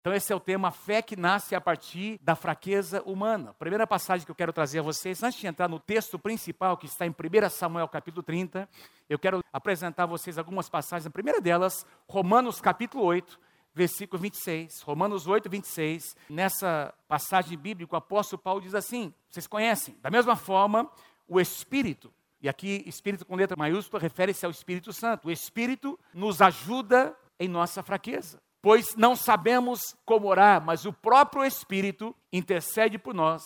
Então, esse é o tema fé que nasce a partir da fraqueza humana. Primeira passagem que eu quero trazer a vocês, antes de entrar no texto principal, que está em 1 Samuel capítulo 30, eu quero apresentar a vocês algumas passagens. A primeira delas, Romanos capítulo 8, versículo 26. Romanos 8, 26. Nessa passagem bíblica, o apóstolo Paulo diz assim: vocês conhecem, da mesma forma, o Espírito. E aqui, Espírito com letra maiúscula refere-se ao Espírito Santo. O Espírito nos ajuda em nossa fraqueza pois não sabemos como orar, mas o próprio Espírito intercede por nós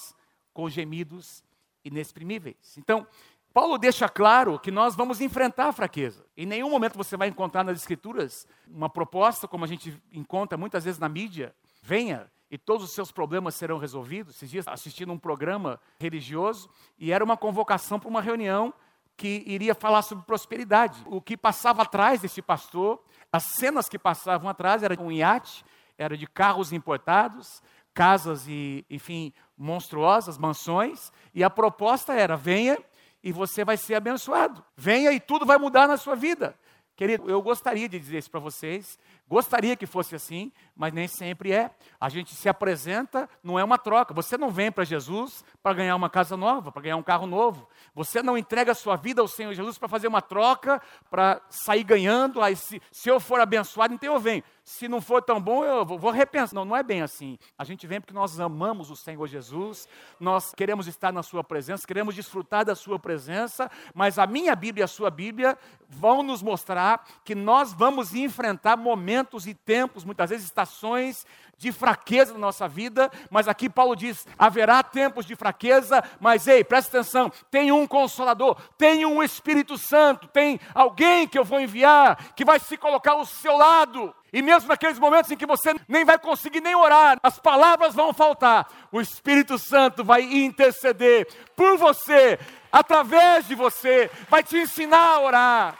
com gemidos inexprimíveis. Então, Paulo deixa claro que nós vamos enfrentar a fraqueza. Em nenhum momento você vai encontrar nas Escrituras uma proposta, como a gente encontra muitas vezes na mídia, venha e todos os seus problemas serão resolvidos. Esses dias assistindo um programa religioso e era uma convocação para uma reunião que iria falar sobre prosperidade. O que passava atrás desse pastor as cenas que passavam atrás eram um iate, era de carros importados, casas e, enfim, monstruosas, mansões, e a proposta era: venha e você vai ser abençoado. Venha e tudo vai mudar na sua vida. Querido, eu gostaria de dizer isso para vocês, gostaria que fosse assim, mas nem sempre é. A gente se apresenta, não é uma troca. Você não vem para Jesus para ganhar uma casa nova, para ganhar um carro novo. Você não entrega a sua vida ao Senhor Jesus para fazer uma troca, para sair ganhando. Aí, se, se eu for abençoado, então eu venho se não for tão bom, eu vou, vou repensar. Não, não é bem assim. A gente vem porque nós amamos o Senhor Jesus, nós queremos estar na Sua presença, queremos desfrutar da Sua presença, mas a minha Bíblia e a sua Bíblia vão nos mostrar que nós vamos enfrentar momentos e tempos, muitas vezes estações de fraqueza na nossa vida, mas aqui Paulo diz: haverá tempos de fraqueza, mas ei, presta atenção, tem um consolador, tem um Espírito Santo, tem alguém que eu vou enviar, que vai se colocar ao seu lado. E mesmo naqueles momentos em que você nem vai conseguir nem orar, as palavras vão faltar, o Espírito Santo vai interceder por você, através de você, vai te ensinar a orar,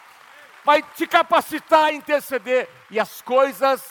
vai te capacitar a interceder, e as coisas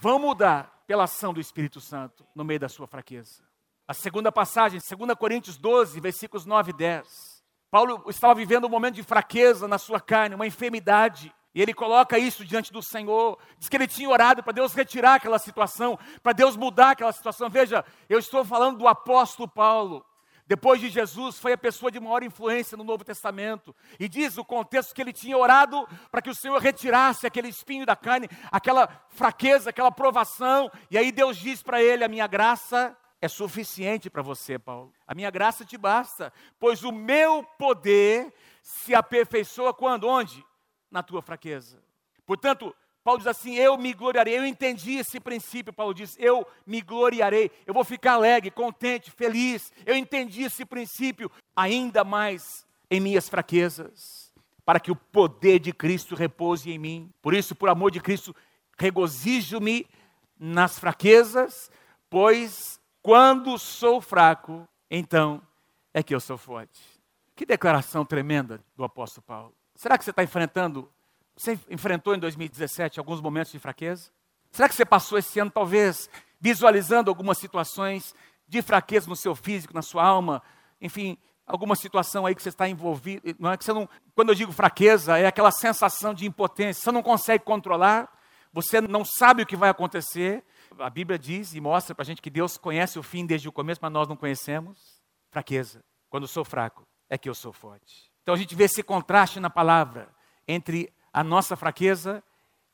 vão mudar pela ação do Espírito Santo no meio da sua fraqueza. A segunda passagem, 2 Coríntios 12, versículos 9 e 10. Paulo estava vivendo um momento de fraqueza na sua carne, uma enfermidade. E ele coloca isso diante do Senhor. Diz que ele tinha orado para Deus retirar aquela situação, para Deus mudar aquela situação. Veja, eu estou falando do apóstolo Paulo. Depois de Jesus, foi a pessoa de maior influência no Novo Testamento. E diz o contexto que ele tinha orado para que o Senhor retirasse aquele espinho da carne, aquela fraqueza, aquela provação. E aí Deus diz para ele: A minha graça é suficiente para você, Paulo. A minha graça te basta, pois o meu poder se aperfeiçoa quando? Onde? Na tua fraqueza. Portanto, Paulo diz assim: Eu me gloriarei. Eu entendi esse princípio. Paulo diz: Eu me gloriarei. Eu vou ficar alegre, contente, feliz. Eu entendi esse princípio ainda mais em minhas fraquezas, para que o poder de Cristo repouse em mim. Por isso, por amor de Cristo, regozijo-me nas fraquezas, pois quando sou fraco, então é que eu sou forte. Que declaração tremenda do apóstolo Paulo. Será que você está enfrentando você enfrentou em 2017 alguns momentos de fraqueza? Será que você passou esse ano, talvez, visualizando algumas situações de fraqueza no seu físico, na sua alma? Enfim, alguma situação aí que você está envolvido. Não é que você não. Quando eu digo fraqueza, é aquela sensação de impotência. Você não consegue controlar, você não sabe o que vai acontecer. A Bíblia diz e mostra para a gente que Deus conhece o fim desde o começo, mas nós não conhecemos. Fraqueza. Quando eu sou fraco, é que eu sou forte. Então a gente vê esse contraste na palavra entre a nossa fraqueza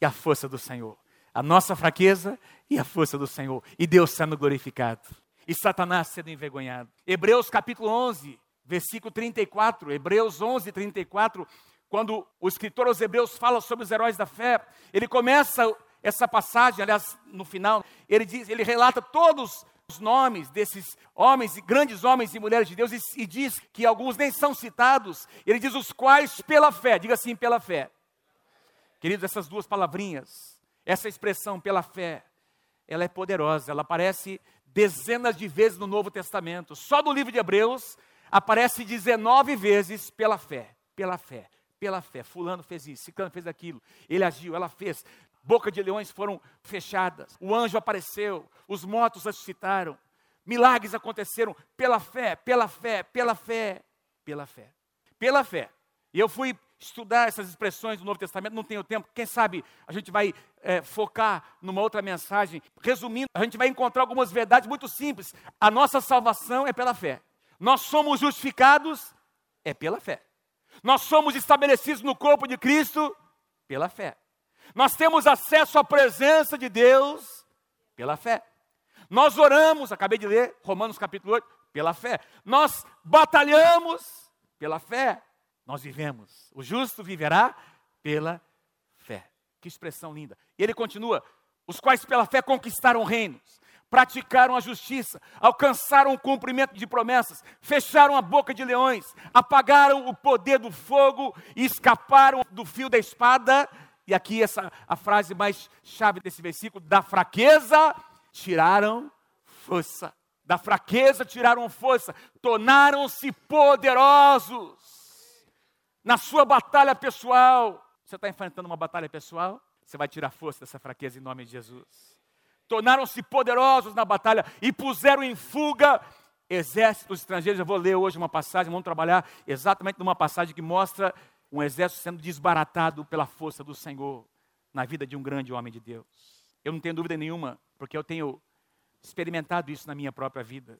e a força do Senhor. A nossa fraqueza e a força do Senhor. E Deus sendo glorificado. E Satanás sendo envergonhado. Hebreus capítulo 11, versículo 34. Hebreus 11, 34. Quando o escritor aos Hebreus fala sobre os heróis da fé, ele começa essa passagem, aliás, no final, ele diz, ele relata todos os nomes desses homens, grandes homens e mulheres de Deus, e, e diz que alguns nem são citados. Ele diz os quais pela fé, diga assim, pela fé Queridos, essas duas palavrinhas, essa expressão pela fé, ela é poderosa, ela aparece dezenas de vezes no Novo Testamento. Só no livro de Hebreus aparece 19 vezes pela fé, pela fé, pela fé. Fulano fez isso, Ciclano fez aquilo, ele agiu, ela fez. Boca de leões foram fechadas, o anjo apareceu, os mortos ressuscitaram, milagres aconteceram pela fé, pela fé, pela fé, pela fé. Pela fé. E eu fui estudar essas expressões do Novo Testamento, não tenho tempo. Quem sabe a gente vai é, focar numa outra mensagem. Resumindo, a gente vai encontrar algumas verdades muito simples. A nossa salvação é pela fé. Nós somos justificados é pela fé. Nós somos estabelecidos no corpo de Cristo pela fé. Nós temos acesso à presença de Deus pela fé. Nós oramos, acabei de ler Romanos capítulo 8, pela fé. Nós batalhamos pela fé. Nós vivemos. O justo viverá pela fé. Que expressão linda. E ele continua: os quais pela fé conquistaram reinos, praticaram a justiça, alcançaram o cumprimento de promessas, fecharam a boca de leões, apagaram o poder do fogo e escaparam do fio da espada. E aqui essa a frase mais chave desse versículo, da fraqueza tiraram força. Da fraqueza tiraram força, tornaram-se poderosos na sua batalha pessoal. Você está enfrentando uma batalha pessoal? Você vai tirar força dessa fraqueza em nome de Jesus. Tornaram-se poderosos na batalha e puseram em fuga exércitos estrangeiros. Eu vou ler hoje uma passagem, vamos trabalhar exatamente numa passagem que mostra um exército sendo desbaratado pela força do Senhor na vida de um grande homem de Deus. Eu não tenho dúvida nenhuma porque eu tenho experimentado isso na minha própria vida,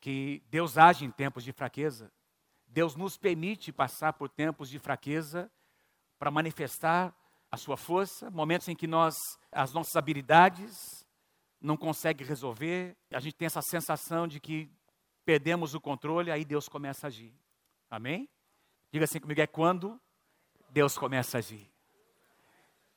que Deus age em tempos de fraqueza. Deus nos permite passar por tempos de fraqueza para manifestar a sua força, momentos em que nós as nossas habilidades não conseguem resolver, a gente tem essa sensação de que perdemos o controle, aí Deus começa a agir. Amém? Diga assim comigo, é quando Deus começa a agir.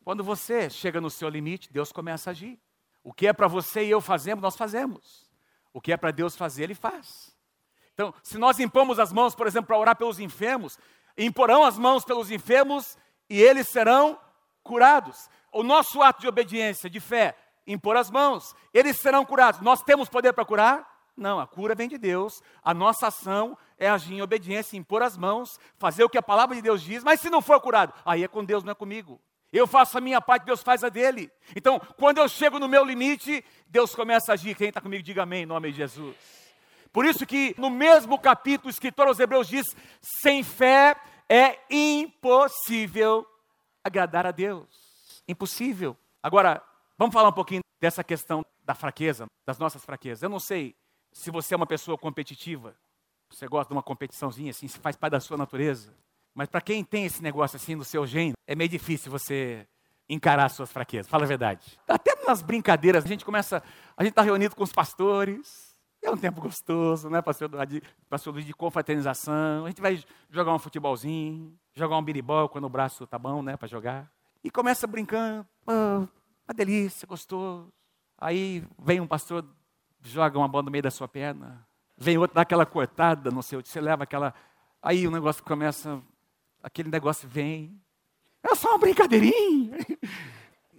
Quando você chega no seu limite, Deus começa a agir. O que é para você e eu fazemos, nós fazemos. O que é para Deus fazer, Ele faz. Então, se nós impomos as mãos, por exemplo, para orar pelos enfermos, imporão as mãos pelos enfermos e eles serão curados. O nosso ato de obediência, de fé, impor as mãos, eles serão curados. Nós temos poder para curar? Não, a cura vem de Deus. A nossa ação é agir em obediência, impor as mãos, fazer o que a palavra de Deus diz, mas se não for curado, aí é com Deus, não é comigo. Eu faço a minha parte, Deus faz a dele. Então, quando eu chego no meu limite, Deus começa a agir. Quem está comigo, diga amém, em nome de Jesus. Por isso que no mesmo capítulo, o escritor aos Hebreus diz: sem fé é impossível agradar a Deus. Impossível. Agora, vamos falar um pouquinho dessa questão da fraqueza, das nossas fraquezas. Eu não sei se você é uma pessoa competitiva, você gosta de uma competiçãozinha assim, se faz parte da sua natureza. Mas para quem tem esse negócio assim no seu gênero, é meio difícil você encarar as suas fraquezas. Fala a verdade. Até nas brincadeiras, a gente começa, a gente está reunido com os pastores. É um tempo gostoso, né, pastor, pastor Luiz, de confraternização. A gente vai jogar um futebolzinho, jogar um biribol quando o braço tá bom, né, para jogar. E começa brincando. Oh, uma delícia, gostoso. Aí vem um pastor, joga uma bola no meio da sua perna. Vem outro, dá aquela cortada no seu, você leva aquela. Aí o negócio começa aquele negócio vem. É só uma brincadeirinha.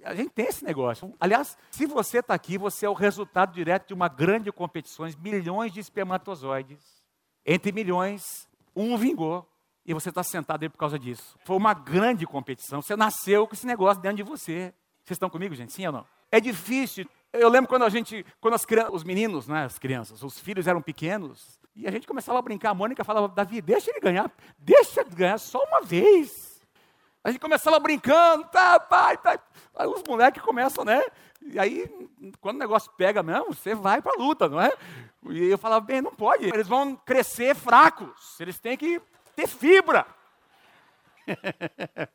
A gente tem esse negócio. Aliás, se você está aqui, você é o resultado direto de uma grande competição, milhões de espermatozoides. Entre milhões, um vingou. E você está sentado aí por causa disso. Foi uma grande competição. Você nasceu com esse negócio dentro de você. Vocês estão comigo, gente? Sim ou não? É difícil. Eu lembro quando a gente, quando as crianças, os meninos, né, as crianças, os filhos eram pequenos, e a gente começava a brincar, a Mônica falava, Davi, deixa ele ganhar, deixa ele ganhar só uma vez. A gente começava brincando, tá, pai, tá. Aí os moleques começam, né? E aí, quando o negócio pega mesmo, você vai para a luta, não é? E eu falava, bem, não pode, eles vão crescer fracos, eles têm que ter fibra.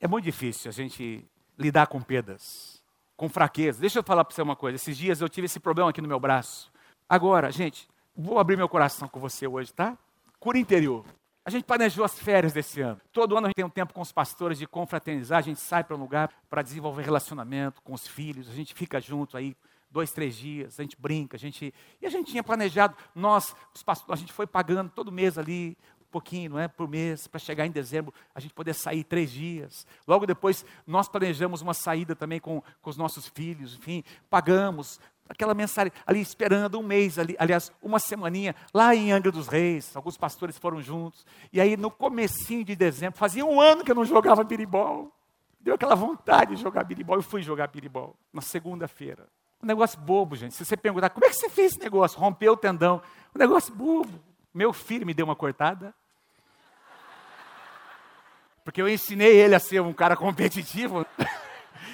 é muito difícil a gente lidar com perdas, com fraqueza. Deixa eu falar para você uma coisa, esses dias eu tive esse problema aqui no meu braço. Agora, gente, Vou abrir meu coração com você hoje, tá? Cura interior. A gente planejou as férias desse ano. Todo ano a gente tem um tempo com os pastores de confraternizar, a gente sai para um lugar para desenvolver relacionamento com os filhos, a gente fica junto aí dois, três dias, a gente brinca, a gente. E a gente tinha planejado, nós, os pastores, a gente foi pagando todo mês ali, um pouquinho, não é? Por mês, para chegar em dezembro, a gente poder sair três dias. Logo depois, nós planejamos uma saída também com, com os nossos filhos, enfim, pagamos, aquela mensagem ali esperando um mês, ali, aliás, uma semaninha, lá em Angra dos Reis, alguns pastores foram juntos, e aí no comecinho de dezembro, fazia um ano que eu não jogava biribol, deu aquela vontade de jogar biribol, eu fui jogar biribol, na segunda-feira. Um negócio bobo, gente, se você perguntar, como é que você fez esse negócio? Rompeu o tendão, um negócio bobo. Meu filho me deu uma cortada. porque eu ensinei ele a ser um cara competitivo.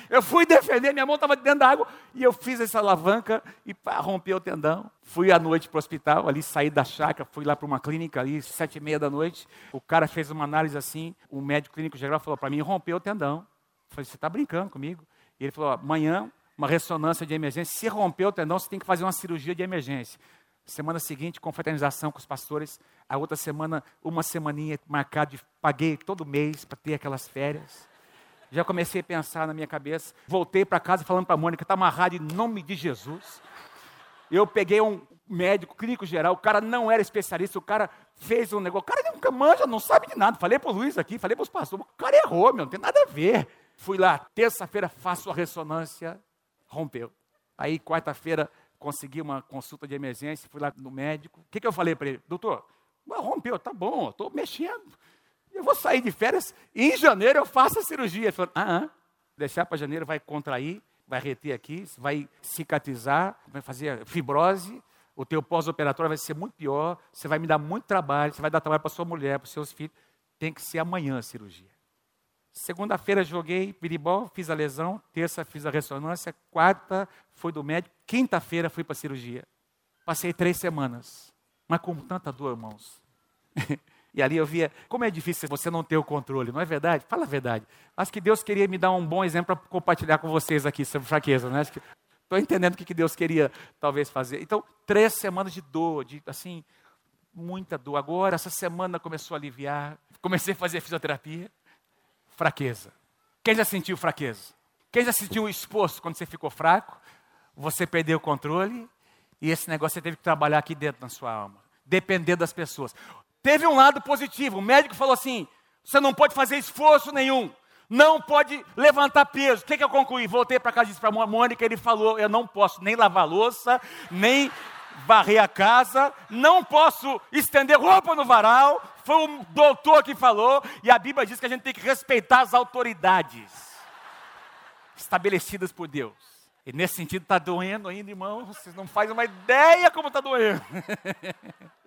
Eu fui defender, minha mão estava dentro da água e eu fiz essa alavanca e pá, rompeu o tendão. Fui à noite para o hospital, ali saí da chácara, fui lá para uma clínica ali, sete e meia da noite. O cara fez uma análise assim, o médico clínico geral falou para mim, rompeu o tendão. Eu falei, você está brincando comigo? E ele falou, amanhã, uma ressonância de emergência. Se romper o tendão, você tem que fazer uma cirurgia de emergência. Semana seguinte, confraternização com os pastores. A outra semana, uma semaninha marcada, paguei todo mês para ter aquelas férias. Já comecei a pensar na minha cabeça. Voltei para casa falando para a Mônica, está amarrado em nome de Jesus. Eu peguei um médico clínico geral, o cara não era especialista, o cara fez um negócio, o cara nunca manja, não sabe de nada. Falei para o Luiz aqui, falei para os pastores, o cara errou, meu, não tem nada a ver. Fui lá, terça-feira faço a ressonância, rompeu. Aí, quarta-feira, consegui uma consulta de emergência, fui lá no médico. O que, que eu falei para ele? Doutor, rompeu, tá bom, estou mexendo. Eu vou sair de férias e em janeiro eu faço a cirurgia. Ele falou, ah, ah deixar para janeiro vai contrair, vai reter aqui, vai cicatrizar, vai fazer fibrose, o teu pós-operatório vai ser muito pior, você vai me dar muito trabalho, você vai dar trabalho para sua mulher, para seus filhos. Tem que ser amanhã a cirurgia. Segunda-feira joguei biribol, fiz a lesão, terça fiz a ressonância, quarta fui do médico, quinta-feira fui para a cirurgia. Passei três semanas, mas com tanta dor, irmãos. E ali eu via como é difícil você não ter o controle, não é verdade? Fala a verdade. Acho que Deus queria me dar um bom exemplo para compartilhar com vocês aqui sobre fraqueza, né? Estou entendendo o que Deus queria talvez fazer. Então, três semanas de dor, de assim, muita dor. Agora, essa semana começou a aliviar. Comecei a fazer fisioterapia. Fraqueza. Quem já sentiu fraqueza? Quem já sentiu exposto quando você ficou fraco? Você perdeu o controle e esse negócio você teve que trabalhar aqui dentro na sua alma. Depender das pessoas. Teve um lado positivo. O médico falou assim: você não pode fazer esforço nenhum. Não pode levantar peso. O que, que eu concluí? Voltei para casa e disse para a Mônica, ele falou, eu não posso nem lavar louça, nem varrer a casa, não posso estender roupa no varal. Foi o doutor que falou, e a Bíblia diz que a gente tem que respeitar as autoridades estabelecidas por Deus. E nesse sentido está doendo ainda, irmão. Vocês não fazem uma ideia como está doendo.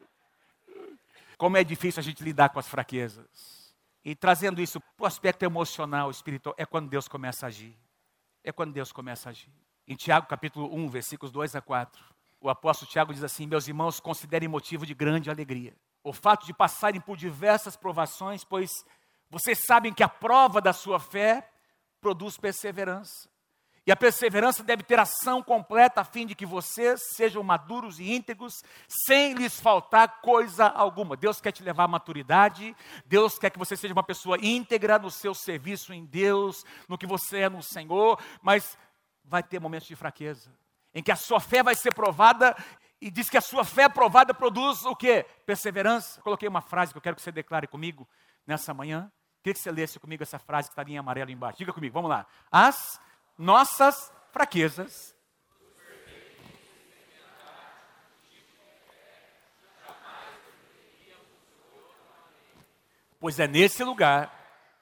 Como é difícil a gente lidar com as fraquezas. E trazendo isso para o aspecto emocional, espiritual, é quando Deus começa a agir. É quando Deus começa a agir. Em Tiago capítulo 1, versículos 2 a 4, o apóstolo Tiago diz assim: Meus irmãos, considerem motivo de grande alegria o fato de passarem por diversas provações, pois vocês sabem que a prova da sua fé produz perseverança. E a perseverança deve ter ação completa a fim de que vocês sejam maduros e íntegros, sem lhes faltar coisa alguma. Deus quer te levar à maturidade, Deus quer que você seja uma pessoa íntegra no seu serviço em Deus, no que você é no Senhor, mas vai ter momentos de fraqueza, em que a sua fé vai ser provada e diz que a sua fé provada produz o que? Perseverança. Coloquei uma frase que eu quero que você declare comigo nessa manhã. Queria que você lesse comigo essa frase que está em amarelo embaixo. Diga comigo, vamos lá. As nossas fraquezas. Pois é nesse lugar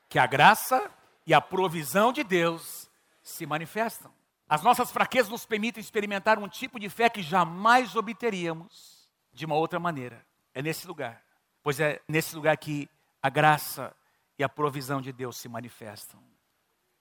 que a graça e a provisão de Deus se manifestam. As nossas fraquezas nos permitem experimentar um tipo de fé que jamais obteríamos de uma outra maneira. É nesse lugar. Pois é nesse lugar que a graça e a provisão de Deus se manifestam.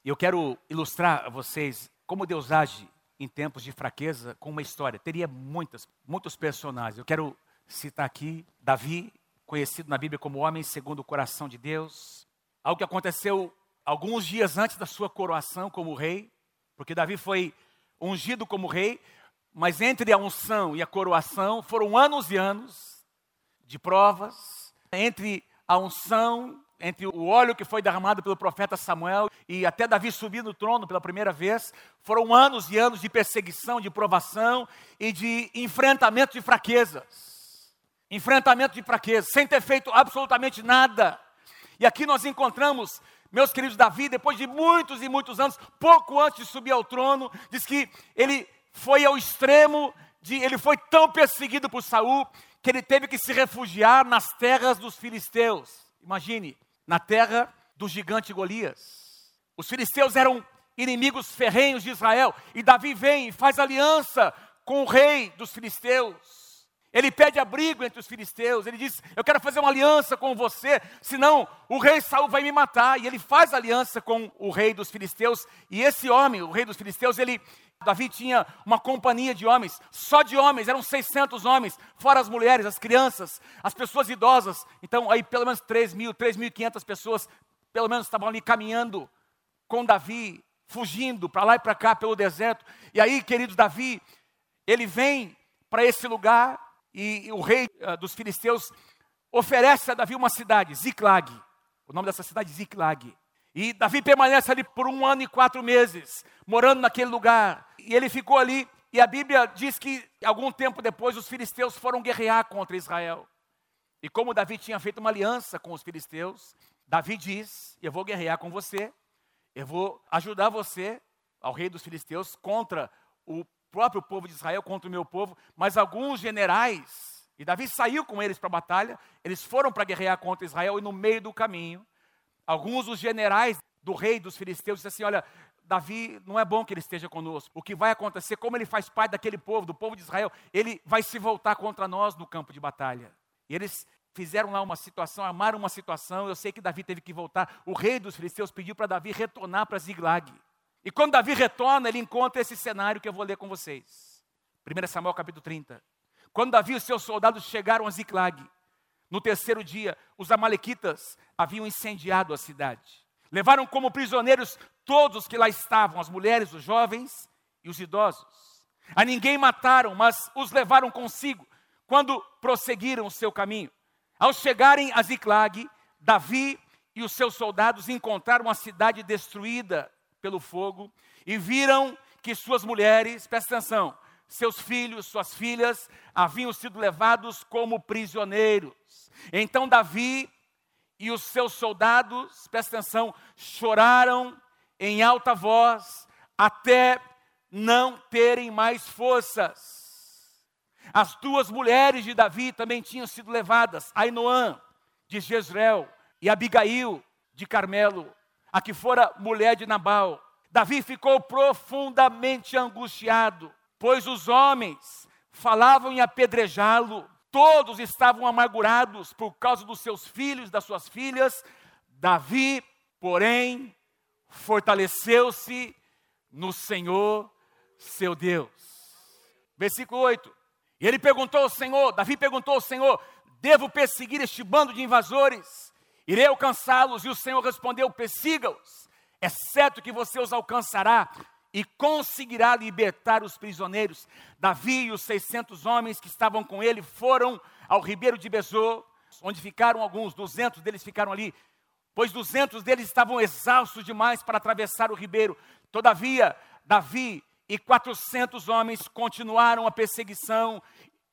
E eu quero ilustrar a vocês como Deus age em tempos de fraqueza com uma história. Teria muitas, muitos personagens. Eu quero citar aqui Davi, conhecido na Bíblia como homem segundo o coração de Deus. Algo que aconteceu alguns dias antes da sua coroação como rei, porque Davi foi ungido como rei, mas entre a unção e a coroação foram anos e anos de provas. Entre a unção entre o óleo que foi derramado pelo profeta Samuel e até Davi subir no trono pela primeira vez, foram anos e anos de perseguição, de provação e de enfrentamento de fraquezas. Enfrentamento de fraquezas, sem ter feito absolutamente nada. E aqui nós encontramos, meus queridos, Davi, depois de muitos e muitos anos, pouco antes de subir ao trono, diz que ele foi ao extremo de, ele foi tão perseguido por Saul que ele teve que se refugiar nas terras dos filisteus. Imagine, na terra do gigante Golias. Os filisteus eram inimigos ferrenhos de Israel, e Davi vem e faz aliança com o rei dos filisteus. Ele pede abrigo entre os filisteus. Ele diz: Eu quero fazer uma aliança com você, senão o rei Saul vai me matar. E ele faz aliança com o rei dos filisteus. E esse homem, o rei dos filisteus, ele. Davi tinha uma companhia de homens, só de homens, eram 600 homens, fora as mulheres, as crianças, as pessoas idosas. Então, aí pelo menos 3 mil, 3.500 pessoas, pelo menos estavam ali caminhando com Davi, fugindo para lá e para cá pelo deserto. E aí, queridos, Davi, ele vem para esse lugar e o rei uh, dos filisteus oferece a Davi uma cidade, Ziklag. O nome dessa cidade é Ziklag. E Davi permanece ali por um ano e quatro meses, morando naquele lugar. E ele ficou ali, e a Bíblia diz que algum tempo depois os filisteus foram guerrear contra Israel. E como Davi tinha feito uma aliança com os filisteus, Davi diz: Eu vou guerrear com você, eu vou ajudar você, ao rei dos filisteus, contra o próprio povo de Israel contra o meu povo, mas alguns generais, e Davi saiu com eles para a batalha, eles foram para guerrear contra Israel, e no meio do caminho, alguns dos generais do rei dos filisteus disseram assim: Olha, Davi, não é bom que ele esteja conosco. O que vai acontecer, como ele faz parte daquele povo, do povo de Israel, ele vai se voltar contra nós no campo de batalha. E eles fizeram lá uma situação, armaram uma situação. Eu sei que Davi teve que voltar. O rei dos filisteus pediu para Davi retornar para Ziglag. E quando Davi retorna, ele encontra esse cenário que eu vou ler com vocês. 1 Samuel capítulo 30. Quando Davi e os seus soldados chegaram a Ziklag, no terceiro dia, os amalequitas haviam incendiado a cidade. Levaram como prisioneiros todos que lá estavam, as mulheres, os jovens e os idosos. A ninguém mataram, mas os levaram consigo quando prosseguiram o seu caminho. Ao chegarem a Ziklag, Davi e os seus soldados encontraram a cidade destruída pelo fogo e viram que suas mulheres, presta atenção, seus filhos, suas filhas haviam sido levados como prisioneiros. Então Davi e os seus soldados, presta atenção, choraram em alta voz até não terem mais forças. As duas mulheres de Davi também tinham sido levadas, Ainoã de Jezreel e Abigail de Carmelo a que fora mulher de Nabal. Davi ficou profundamente angustiado, pois os homens falavam em apedrejá-lo, todos estavam amargurados por causa dos seus filhos, das suas filhas. Davi, porém, fortaleceu-se no Senhor, seu Deus. Versículo 8. E ele perguntou ao Senhor, Davi perguntou ao Senhor: Devo perseguir este bando de invasores? Irei alcançá-los. E o Senhor respondeu: Persiga-os. É certo que você os alcançará e conseguirá libertar os prisioneiros. Davi e os 600 homens que estavam com ele foram ao ribeiro de Bezô, onde ficaram alguns, 200 deles ficaram ali, pois 200 deles estavam exaustos demais para atravessar o ribeiro. Todavia, Davi e 400 homens continuaram a perseguição,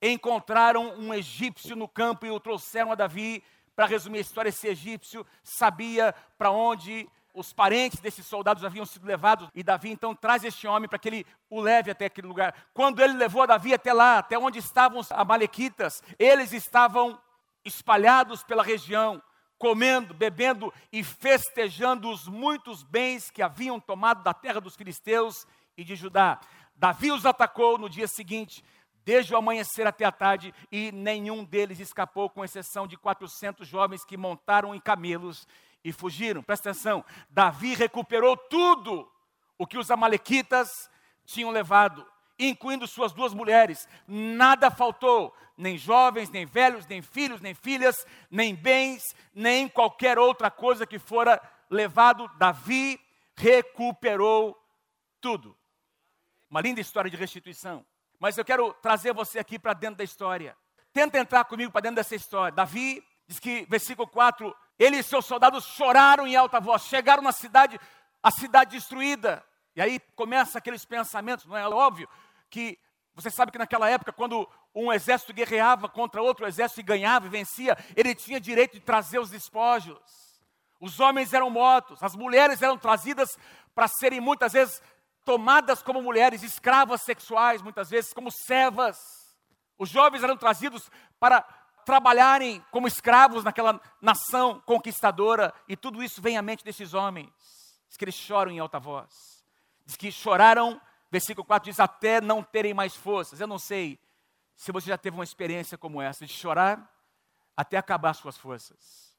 encontraram um egípcio no campo e o trouxeram a Davi para resumir a história, esse egípcio sabia para onde os parentes desses soldados haviam sido levados, e Davi então traz este homem para que ele o leve até aquele lugar. Quando ele levou Davi até lá, até onde estavam os amalequitas, eles estavam espalhados pela região, comendo, bebendo e festejando os muitos bens que haviam tomado da terra dos filisteus e de Judá. Davi os atacou no dia seguinte, desde o amanhecer até a tarde, e nenhum deles escapou, com exceção de 400 jovens que montaram em camelos e fugiram. Presta atenção: Davi recuperou tudo o que os Amalequitas tinham levado, incluindo suas duas mulheres. Nada faltou, nem jovens, nem velhos, nem filhos, nem filhas, nem bens, nem qualquer outra coisa que fora levado. Davi recuperou tudo. Uma linda história de restituição. Mas eu quero trazer você aqui para dentro da história. Tenta entrar comigo para dentro dessa história. Davi diz que, versículo 4, ele e seus soldados choraram em alta voz, chegaram na cidade, a cidade destruída. E aí começa aqueles pensamentos, não é óbvio que você sabe que naquela época, quando um exército guerreava contra outro exército e ganhava e vencia, ele tinha direito de trazer os despojos. Os homens eram mortos, as mulheres eram trazidas para serem muitas vezes tomadas como mulheres, escravas sexuais, muitas vezes como servas. Os jovens eram trazidos para trabalharem como escravos naquela nação conquistadora, e tudo isso vem à mente desses homens. Diz que eles choram em alta voz. Diz que choraram, versículo 4 diz, até não terem mais forças. Eu não sei se você já teve uma experiência como essa, de chorar até acabar suas forças.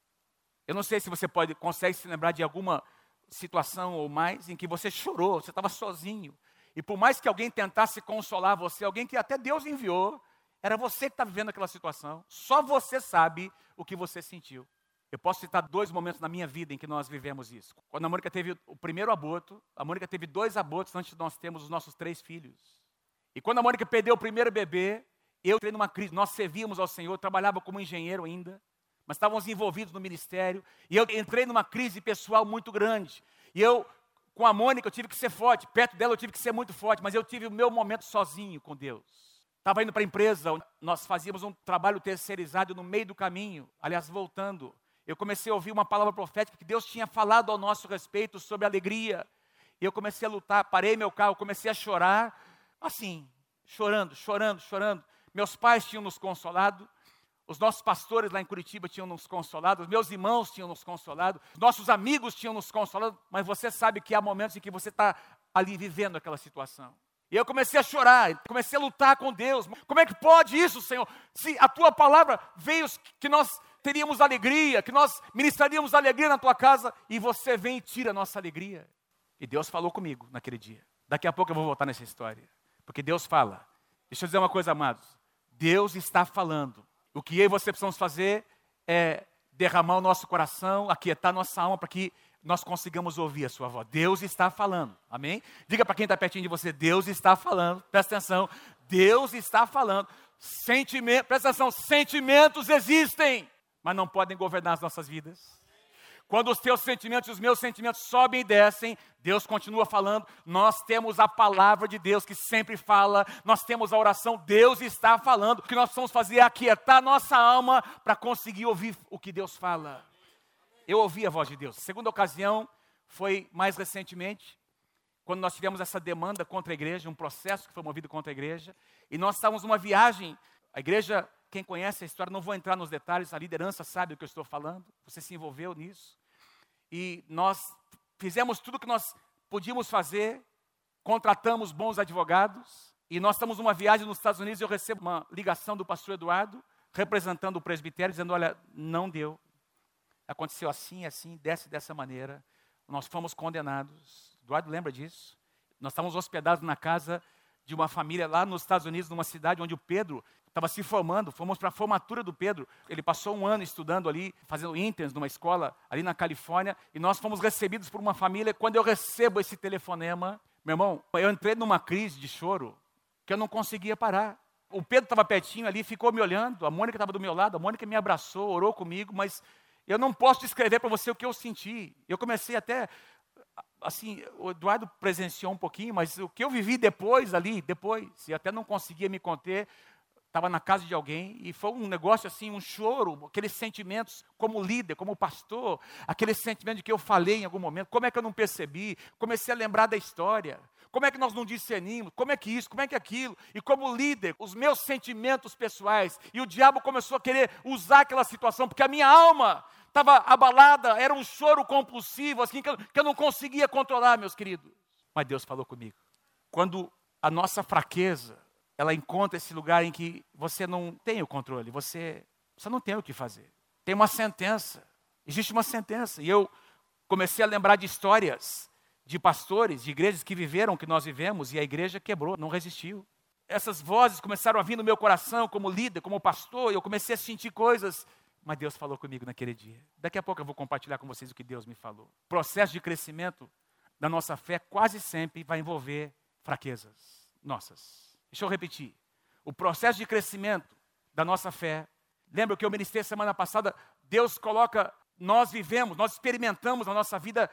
Eu não sei se você pode, consegue se lembrar de alguma situação ou mais em que você chorou, você estava sozinho. E por mais que alguém tentasse consolar você, alguém que até Deus enviou, era você que está vivendo aquela situação. Só você sabe o que você sentiu. Eu posso citar dois momentos na minha vida em que nós vivemos isso. Quando a Mônica teve o primeiro aborto, a Mônica teve dois abortos antes de nós termos os nossos três filhos. E quando a Mônica perdeu o primeiro bebê, eu entrei numa crise. Nós servíamos ao Senhor, trabalhava como engenheiro ainda, mas estávamos envolvidos no ministério. E eu entrei numa crise pessoal muito grande. E eu, com a Mônica, eu tive que ser forte. Perto dela, eu tive que ser muito forte. Mas eu tive o meu momento sozinho com Deus. Estava indo para a empresa, nós fazíamos um trabalho terceirizado no meio do caminho. Aliás, voltando, eu comecei a ouvir uma palavra profética que Deus tinha falado ao nosso respeito sobre alegria. E eu comecei a lutar, parei meu carro, comecei a chorar, assim, chorando, chorando, chorando. Meus pais tinham nos consolado, os nossos pastores lá em Curitiba tinham nos consolado, os meus irmãos tinham nos consolado, nossos amigos tinham nos consolado, mas você sabe que há momentos em que você está ali vivendo aquela situação. E eu comecei a chorar, comecei a lutar com Deus. Como é que pode isso, Senhor? Se a tua palavra veio que nós teríamos alegria, que nós ministraríamos alegria na tua casa, e você vem e tira a nossa alegria. E Deus falou comigo naquele dia. Daqui a pouco eu vou voltar nessa história. Porque Deus fala. Deixa eu dizer uma coisa, amados. Deus está falando. O que eu e você precisamos fazer é derramar o nosso coração, aquietar nossa alma para que nós consigamos ouvir a sua voz. Deus está falando. Amém? Diga para quem está pertinho de você, Deus está falando. Presta atenção. Deus está falando. Sentimento, presta atenção, sentimentos existem mas não podem governar as nossas vidas. Quando os teus sentimentos e os meus sentimentos sobem e descem, Deus continua falando. Nós temos a palavra de Deus que sempre fala, nós temos a oração, Deus está falando. O que nós precisamos fazer é aquietar nossa alma para conseguir ouvir o que Deus fala. Eu ouvi a voz de Deus. A segunda ocasião foi mais recentemente, quando nós tivemos essa demanda contra a igreja, um processo que foi movido contra a igreja, e nós estávamos numa viagem. A igreja quem conhece a história, não vou entrar nos detalhes, a liderança sabe o que eu estou falando, você se envolveu nisso. E nós fizemos tudo o que nós podíamos fazer, contratamos bons advogados, e nós estamos numa viagem nos Estados Unidos e eu recebo uma ligação do pastor Eduardo, representando o presbitério, dizendo: Olha, não deu. Aconteceu assim, assim, desce dessa maneira. Nós fomos condenados. Eduardo lembra disso? Nós estávamos hospedados na casa de uma família lá nos Estados Unidos, numa cidade onde o Pedro estava se formando, fomos para a formatura do Pedro. Ele passou um ano estudando ali, fazendo interns numa escola ali na Califórnia, e nós fomos recebidos por uma família. Quando eu recebo esse telefonema, meu irmão, eu entrei numa crise de choro que eu não conseguia parar. O Pedro estava pertinho ali, ficou me olhando, a Mônica estava do meu lado, a Mônica me abraçou, orou comigo, mas eu não posso descrever para você o que eu senti. Eu comecei até assim, o Eduardo presenciou um pouquinho, mas o que eu vivi depois ali, depois, e até não conseguia me conter, estava na casa de alguém e foi um negócio assim, um choro, aqueles sentimentos como líder, como pastor, aquele sentimento de que eu falei em algum momento, como é que eu não percebi? Comecei a lembrar da história. Como é que nós não discernimos? Como é que isso? Como é que aquilo? E como líder, os meus sentimentos pessoais. E o diabo começou a querer usar aquela situação, porque a minha alma estava abalada, era um choro compulsivo, assim, que eu, que eu não conseguia controlar, meus queridos. Mas Deus falou comigo. Quando a nossa fraqueza ela encontra esse lugar em que você não tem o controle, você, você não tem o que fazer. Tem uma sentença, existe uma sentença. E eu comecei a lembrar de histórias de pastores, de igrejas que viveram o que nós vivemos e a igreja quebrou, não resistiu. Essas vozes começaram a vir no meu coração como líder, como pastor, e eu comecei a sentir coisas, mas Deus falou comigo naquele dia. Daqui a pouco eu vou compartilhar com vocês o que Deus me falou. O processo de crescimento da nossa fé quase sempre vai envolver fraquezas nossas. Deixa eu repetir. O processo de crescimento da nossa fé. Lembra que eu ministrei semana passada? Deus coloca, nós vivemos, nós experimentamos na nossa vida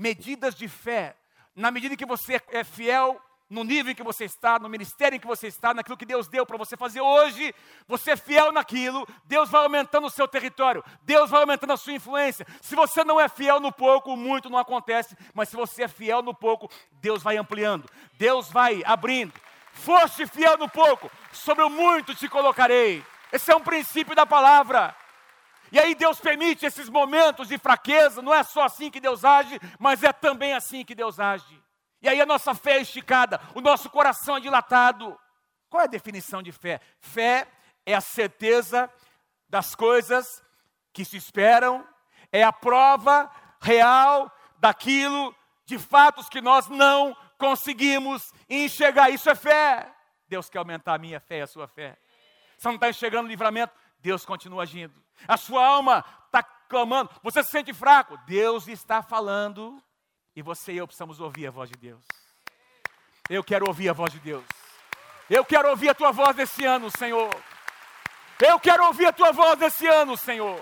medidas de fé. Na medida que você é fiel no nível em que você está, no ministério em que você está, naquilo que Deus deu para você fazer hoje, você é fiel naquilo, Deus vai aumentando o seu território, Deus vai aumentando a sua influência. Se você não é fiel no pouco, muito não acontece, mas se você é fiel no pouco, Deus vai ampliando, Deus vai abrindo. Foste fiel no pouco, sobre o muito te colocarei. Esse é um princípio da palavra. E aí Deus permite esses momentos de fraqueza, não é só assim que Deus age, mas é também assim que Deus age. E aí a nossa fé é esticada, o nosso coração é dilatado. Qual é a definição de fé? Fé é a certeza das coisas que se esperam, é a prova real daquilo, de fatos que nós não conseguimos enxergar. Isso é fé. Deus quer aumentar a minha fé e a sua fé. Você não está enxergando o livramento? Deus continua agindo. A sua alma está clamando. Você se sente fraco? Deus está falando. E você e eu precisamos ouvir a voz de Deus. Eu quero ouvir a voz de Deus. Eu quero ouvir a tua voz desse ano, Senhor. Eu quero ouvir a tua voz desse ano, Senhor.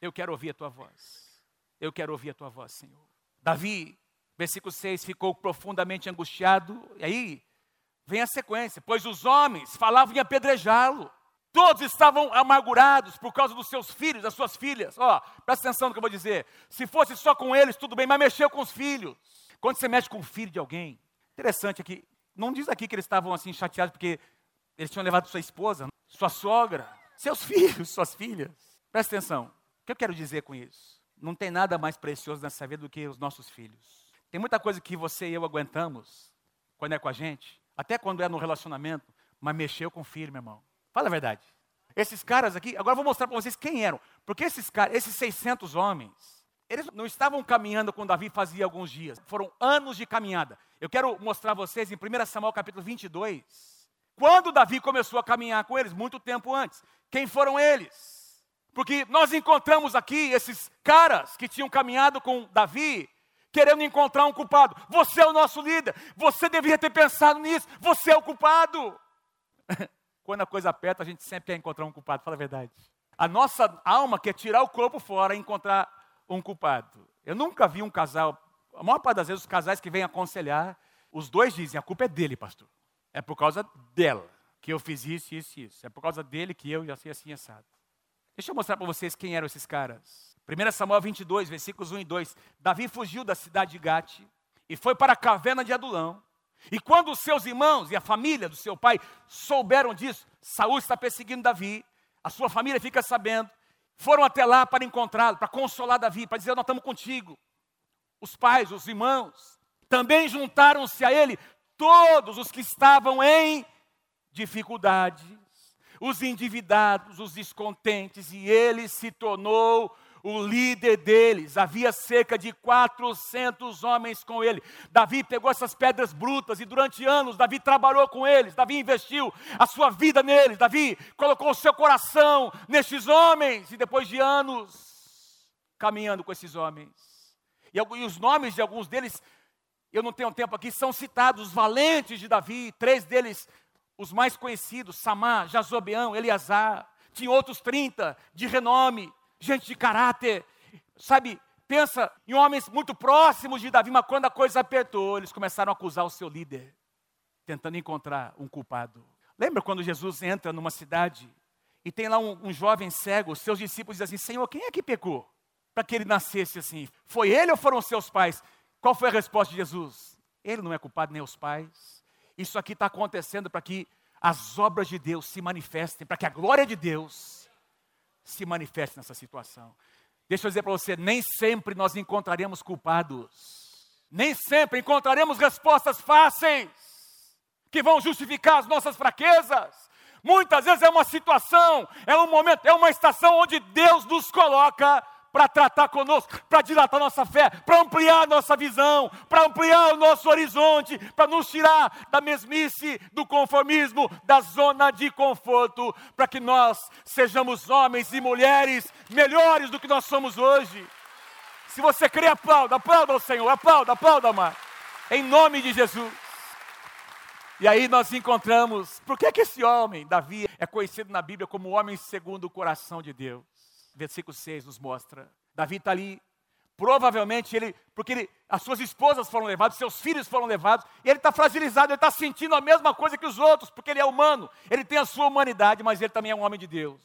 Eu quero ouvir a tua voz. Eu quero ouvir a tua voz, Senhor. Davi, versículo 6, ficou profundamente angustiado. E aí vem a sequência: pois os homens falavam em apedrejá-lo. Todos estavam amargurados por causa dos seus filhos, das suas filhas. Ó, presta atenção no que eu vou dizer. Se fosse só com eles, tudo bem, mas mexeu com os filhos. Quando você mexe com o filho de alguém, interessante aqui, não diz aqui que eles estavam assim chateados porque eles tinham levado sua esposa, sua sogra, seus filhos, suas filhas. Presta atenção. O que eu quero dizer com isso? Não tem nada mais precioso nessa vida do que os nossos filhos. Tem muita coisa que você e eu aguentamos quando é com a gente, até quando é no relacionamento, mas mexeu com o filho, meu irmão. Fala a verdade. Esses caras aqui, agora eu vou mostrar para vocês quem eram. Porque esses caras, esses 600 homens, eles não estavam caminhando com Davi fazia alguns dias. Foram anos de caminhada. Eu quero mostrar a vocês em 1 Samuel capítulo 22, quando Davi começou a caminhar com eles, muito tempo antes. Quem foram eles? Porque nós encontramos aqui esses caras que tinham caminhado com Davi, querendo encontrar um culpado. Você é o nosso líder, você deveria ter pensado nisso, você é o culpado. Quando a coisa aperta, a gente sempre quer encontrar um culpado, fala a verdade. A nossa alma quer tirar o corpo fora e encontrar um culpado. Eu nunca vi um casal, a maior parte das vezes, os casais que vêm aconselhar, os dois dizem: a culpa é dele, pastor. É por causa dela que eu fiz isso, isso e isso. É por causa dele que eu já sei assim assado. Deixa eu mostrar para vocês quem eram esses caras. 1 Samuel 22, versículos 1 e 2. Davi fugiu da cidade de Gate e foi para a caverna de Adulão. E quando os seus irmãos e a família do seu pai souberam disso, Saul está perseguindo Davi, a sua família fica sabendo, foram até lá para encontrá-lo, para consolar Davi, para dizer: Nós estamos contigo. Os pais, os irmãos, também juntaram-se a ele todos os que estavam em dificuldades, os endividados, os descontentes, e ele se tornou o líder deles. Havia cerca de 400 homens com ele. Davi pegou essas pedras brutas e durante anos Davi trabalhou com eles. Davi investiu a sua vida neles. Davi colocou o seu coração nesses homens e depois de anos caminhando com esses homens. E, e os nomes de alguns deles, eu não tenho tempo aqui, são citados os valentes de Davi, três deles os mais conhecidos, Samá, Jazobeão, Eleazar, tinha outros 30 de renome gente de caráter, sabe? Pensa em homens muito próximos de Davi, mas quando a coisa apertou, eles começaram a acusar o seu líder, tentando encontrar um culpado. Lembra quando Jesus entra numa cidade e tem lá um, um jovem cego, seus discípulos dizem assim: Senhor, quem é que pecou para que ele nascesse assim? Foi ele ou foram seus pais? Qual foi a resposta de Jesus? Ele não é culpado nem os pais. Isso aqui está acontecendo para que as obras de Deus se manifestem, para que a glória de Deus se manifeste nessa situação. Deixa eu dizer para você, nem sempre nós encontraremos culpados. Nem sempre encontraremos respostas fáceis que vão justificar as nossas fraquezas. Muitas vezes é uma situação, é um momento, é uma estação onde Deus nos coloca para tratar conosco, para dilatar nossa fé, para ampliar nossa visão, para ampliar o nosso horizonte, para nos tirar da mesmice, do conformismo, da zona de conforto, para que nós sejamos homens e mulheres melhores do que nós somos hoje. Se você crê, aplauda, aplauda ao Senhor, aplauda, aplauda, amado. Em nome de Jesus. E aí nós encontramos, por que, que esse homem, Davi, é conhecido na Bíblia como homem segundo o coração de Deus? Versículo 6 nos mostra. Davi está ali, provavelmente ele, porque ele, as suas esposas foram levadas, seus filhos foram levados, e ele está fragilizado, ele está sentindo a mesma coisa que os outros, porque ele é humano, ele tem a sua humanidade, mas ele também é um homem de Deus.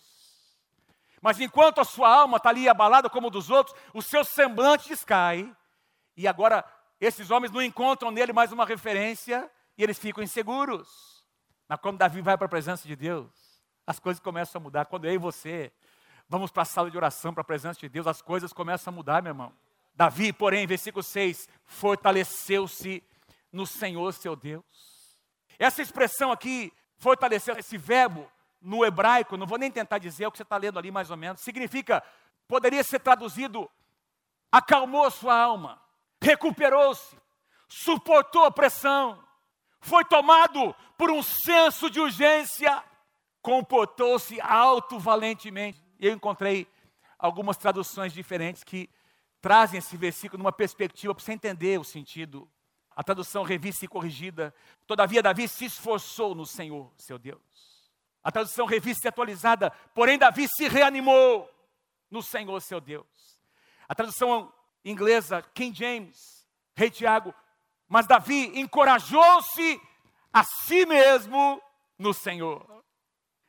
Mas enquanto a sua alma está ali abalada como dos outros, o seu semblante descai, e agora esses homens não encontram nele mais uma referência, e eles ficam inseguros. Mas quando Davi vai para a presença de Deus, as coisas começam a mudar. Quando eu e você vamos para a sala de oração, para a presença de Deus, as coisas começam a mudar, meu irmão. Davi, porém, versículo 6, fortaleceu-se no Senhor seu Deus. Essa expressão aqui, fortalecer esse verbo no hebraico, não vou nem tentar dizer o que você está lendo ali mais ou menos, significa, poderia ser traduzido, acalmou sua alma, recuperou-se, suportou a pressão, foi tomado por um senso de urgência, comportou-se alto-valentemente. E eu encontrei algumas traduções diferentes que trazem esse versículo numa perspectiva para você entender o sentido. A tradução revista e corrigida. Todavia, Davi se esforçou no Senhor, seu Deus. A tradução revista e atualizada. Porém, Davi se reanimou no Senhor, seu Deus. A tradução inglesa, King James, Rei Tiago. Mas Davi encorajou-se a si mesmo no Senhor.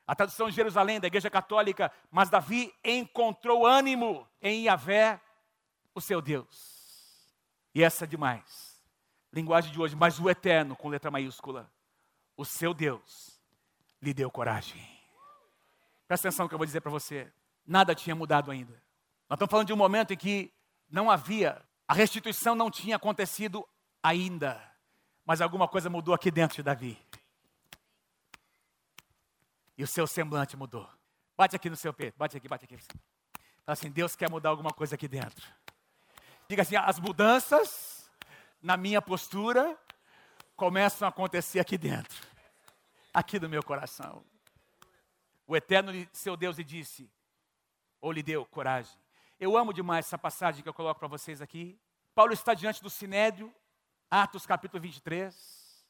A tradução de Jerusalém, da Igreja Católica, mas Davi encontrou ânimo em Yahvé, o seu Deus. E essa é demais. Linguagem de hoje, mas o eterno, com letra maiúscula, o seu Deus, lhe deu coragem. Presta atenção no que eu vou dizer para você. Nada tinha mudado ainda. Nós estamos falando de um momento em que não havia, a restituição não tinha acontecido ainda. Mas alguma coisa mudou aqui dentro de Davi. E o seu semblante mudou. Bate aqui no seu peito, bate aqui, bate aqui. Fala assim: Deus quer mudar alguma coisa aqui dentro. Diga assim: as mudanças na minha postura começam a acontecer aqui dentro, aqui no meu coração. O eterno seu Deus lhe disse, ou lhe deu coragem. Eu amo demais essa passagem que eu coloco para vocês aqui. Paulo está diante do Sinédrio, Atos capítulo 23,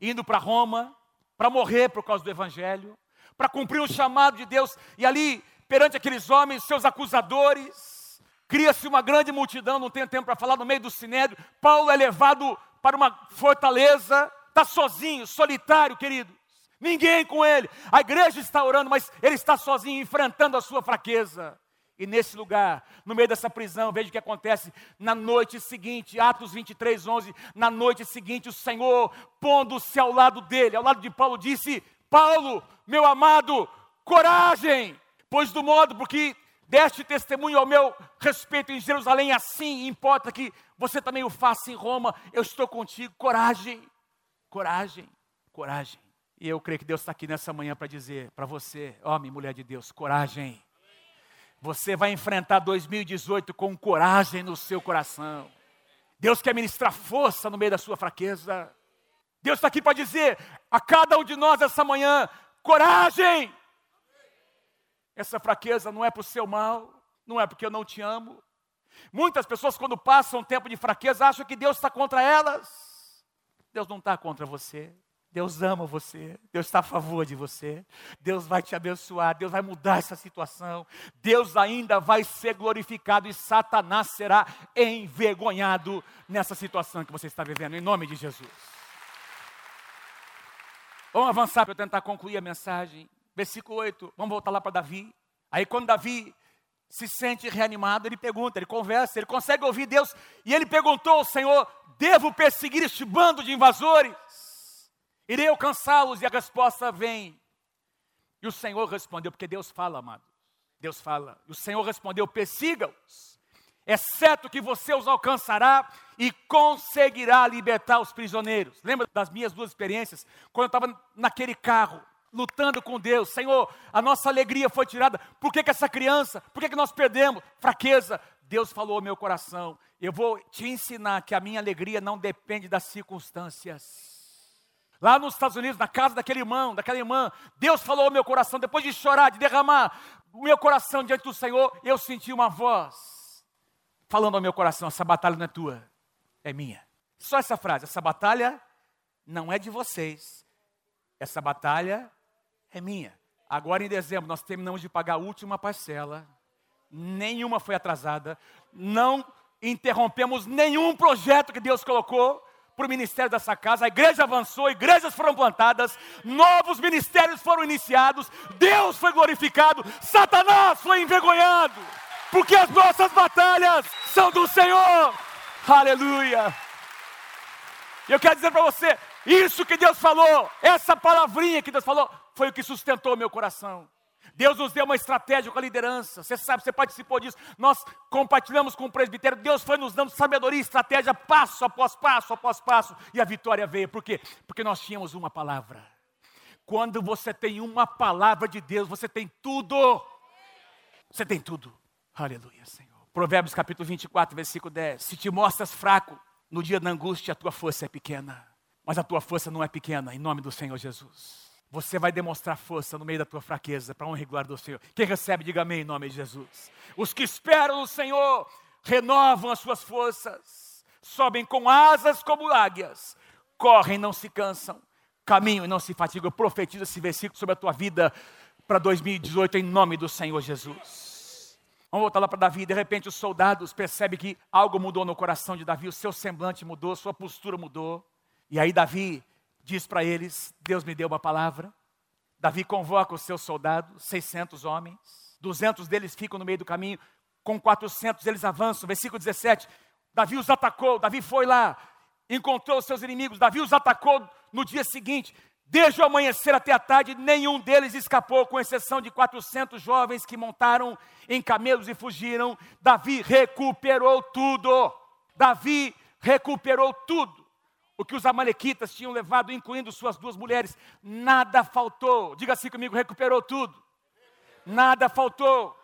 indo para Roma, para morrer por causa do Evangelho para cumprir o chamado de Deus. E ali, perante aqueles homens, seus acusadores, cria-se uma grande multidão, não tenho tempo para falar, no meio do sinédrio. Paulo é levado para uma fortaleza, está sozinho, solitário, queridos. Ninguém com ele. A igreja está orando, mas ele está sozinho, enfrentando a sua fraqueza. E nesse lugar, no meio dessa prisão, veja o que acontece na noite seguinte, Atos 23, 11. Na noite seguinte, o Senhor, pondo-se ao lado dele, ao lado de Paulo, disse: Paulo, meu amado, coragem, pois do modo porque deste testemunho ao meu respeito em Jerusalém, assim importa que você também o faça em Roma, eu estou contigo, coragem, coragem, coragem. E eu creio que Deus está aqui nessa manhã para dizer para você, homem, mulher de Deus, coragem. Você vai enfrentar 2018 com coragem no seu coração. Deus quer ministrar força no meio da sua fraqueza. Deus está aqui para dizer a cada um de nós essa manhã: coragem! Essa fraqueza não é para o seu mal, não é porque eu não te amo. Muitas pessoas, quando passam um tempo de fraqueza, acham que Deus está contra elas. Deus não está contra você. Deus ama você, Deus está a favor de você, Deus vai te abençoar, Deus vai mudar essa situação, Deus ainda vai ser glorificado e Satanás será envergonhado nessa situação que você está vivendo, em nome de Jesus. Vamos avançar para eu tentar concluir a mensagem. Versículo 8, vamos voltar lá para Davi. Aí quando Davi se sente reanimado, ele pergunta, ele conversa, ele consegue ouvir Deus. E ele perguntou ao Senhor: Devo perseguir este bando de invasores? Irei alcançá-los? E a resposta vem. E o Senhor respondeu, porque Deus fala, amado. Deus fala. E o Senhor respondeu: Persiga-os é certo que você os alcançará e conseguirá libertar os prisioneiros. Lembra das minhas duas experiências? Quando eu estava naquele carro, lutando com Deus, Senhor, a nossa alegria foi tirada. Por que, que essa criança? Por que, que nós perdemos? Fraqueza. Deus falou ao meu coração: eu vou te ensinar que a minha alegria não depende das circunstâncias. Lá nos Estados Unidos, na casa daquele irmão, daquela irmã, Deus falou ao meu coração, depois de chorar, de derramar o meu coração diante do Senhor, eu senti uma voz falando ao meu coração: essa batalha não é tua, é minha. Só essa frase: essa batalha não é de vocês, essa batalha é minha. Agora em dezembro nós terminamos de pagar a última parcela, nenhuma foi atrasada, não interrompemos nenhum projeto que Deus colocou para o ministério dessa casa, a igreja avançou, igrejas foram plantadas, novos ministérios foram iniciados, Deus foi glorificado, Satanás foi envergonhado porque as nossas batalhas são do Senhor. Aleluia. Eu quero dizer para você, isso que Deus falou, essa palavrinha que Deus falou, foi o que sustentou meu coração. Deus nos deu uma estratégia com a liderança. Você sabe, você participou disso. Nós compartilhamos com o presbitério. Deus foi nos dando sabedoria, estratégia, passo após passo, após passo. E a vitória veio. Por quê? Porque nós tínhamos uma palavra. Quando você tem uma palavra de Deus, você tem tudo. Você tem tudo. Aleluia, Senhor. Provérbios capítulo 24, versículo 10. Se te mostras fraco no dia da angústia, a tua força é pequena. Mas a tua força não é pequena, em nome do Senhor Jesus. Você vai demonstrar força no meio da tua fraqueza, para honra e glória do Senhor. Quem recebe, diga amém em nome de Jesus. Os que esperam no Senhor renovam as suas forças, sobem com asas como águias, correm e não se cansam, caminham e não se fatigam. Profetiza esse versículo sobre a tua vida para 2018 em nome do Senhor Jesus. Vamos voltar lá para Davi. De repente, os soldados percebem que algo mudou no coração de Davi, o seu semblante mudou, sua postura mudou. E aí, Davi diz para eles: Deus me deu uma palavra. Davi convoca os seus soldados, 600 homens, 200 deles ficam no meio do caminho, com 400 eles avançam. Versículo 17: Davi os atacou, Davi foi lá, encontrou os seus inimigos, Davi os atacou no dia seguinte. Desde o amanhecer até a tarde, nenhum deles escapou, com exceção de 400 jovens que montaram em camelos e fugiram. Davi recuperou tudo. Davi recuperou tudo o que os amalequitas tinham levado, incluindo suas duas mulheres, nada faltou. Diga assim comigo: recuperou tudo. Nada faltou.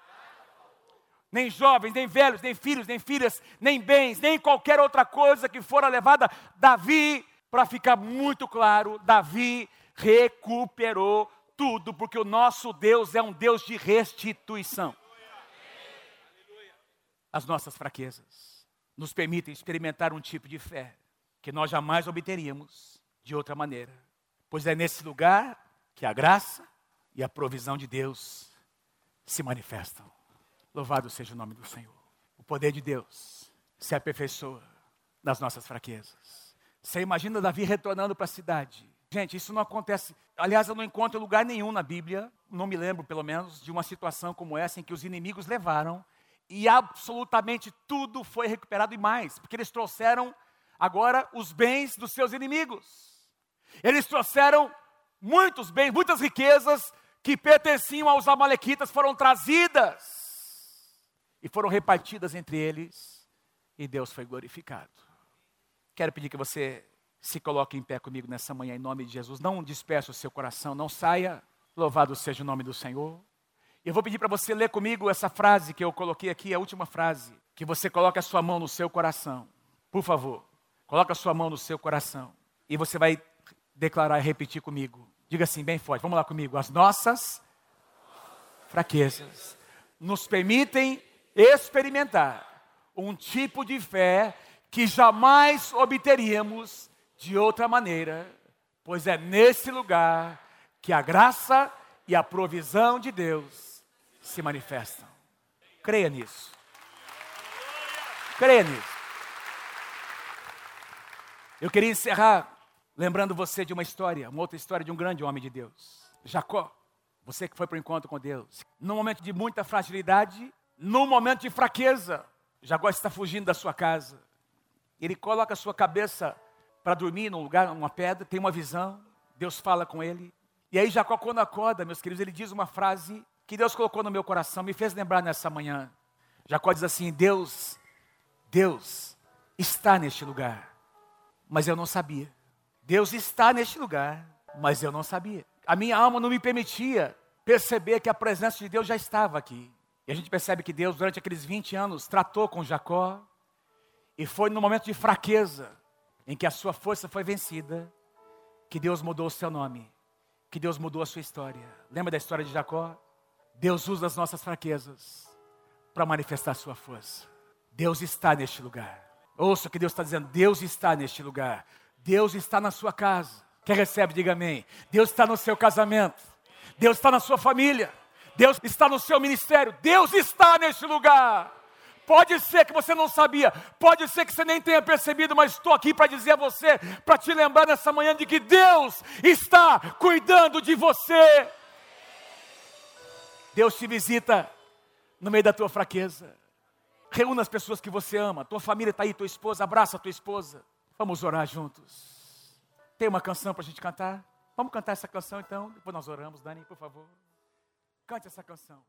Nem jovens, nem velhos, nem filhos, nem filhas, nem bens, nem qualquer outra coisa que fora levada. Davi, para ficar muito claro, Davi recuperou tudo, porque o nosso Deus é um Deus de restituição. As nossas fraquezas nos permitem experimentar um tipo de fé que nós jamais obteríamos de outra maneira. Pois é nesse lugar que a graça e a provisão de Deus se manifestam. Louvado seja o nome do Senhor. O poder de Deus se aperfeiçoa nas nossas fraquezas. Você imagina Davi retornando para a cidade. Gente, isso não acontece. Aliás, eu não encontro lugar nenhum na Bíblia, não me lembro pelo menos, de uma situação como essa em que os inimigos levaram e absolutamente tudo foi recuperado e mais, porque eles trouxeram agora os bens dos seus inimigos. Eles trouxeram muitos bens, muitas riquezas que pertenciam aos Amalequitas foram trazidas e foram repartidas entre eles, e Deus foi glorificado. Quero pedir que você se coloque em pé comigo nessa manhã, em nome de Jesus. Não disperse o seu coração, não saia. Louvado seja o nome do Senhor. Eu vou pedir para você ler comigo essa frase que eu coloquei aqui, a última frase. Que você coloque a sua mão no seu coração. Por favor. Coloca a sua mão no seu coração e você vai declarar e repetir comigo. Diga assim, bem forte. Vamos lá comigo. As nossas fraquezas nos permitem experimentar um tipo de fé que jamais obteríamos de outra maneira, pois é nesse lugar que a graça e a provisão de Deus se manifestam. Creia nisso. Creia nisso. Eu queria encerrar lembrando você de uma história, uma outra história de um grande homem de Deus. Jacó, você que foi para o encontro com Deus. Num momento de muita fragilidade, num momento de fraqueza, Jacó está fugindo da sua casa. Ele coloca a sua cabeça para dormir num lugar, numa pedra, tem uma visão, Deus fala com ele. E aí Jacó quando acorda, meus queridos, ele diz uma frase que Deus colocou no meu coração, me fez lembrar nessa manhã. Jacó diz assim: Deus, Deus está neste lugar mas eu não sabia. Deus está neste lugar, mas eu não sabia. A minha alma não me permitia perceber que a presença de Deus já estava aqui. E a gente percebe que Deus, durante aqueles 20 anos, tratou com Jacó, e foi no momento de fraqueza, em que a sua força foi vencida, que Deus mudou o seu nome, que Deus mudou a sua história. Lembra da história de Jacó? Deus usa as nossas fraquezas para manifestar a sua força. Deus está neste lugar. Ouça o que Deus está dizendo: Deus está neste lugar. Deus está na sua casa. Quem recebe, diga amém. Deus está no seu casamento. Deus está na sua família. Deus está no seu ministério. Deus está neste lugar. Pode ser que você não sabia, pode ser que você nem tenha percebido, mas estou aqui para dizer a você, para te lembrar nessa manhã de que Deus está cuidando de você. Deus te visita no meio da tua fraqueza. Reúna as pessoas que você ama. Tua família está aí, tua esposa, abraça a tua esposa. Vamos orar juntos. Tem uma canção para a gente cantar? Vamos cantar essa canção então, depois nós oramos. Dani, por favor. Cante essa canção.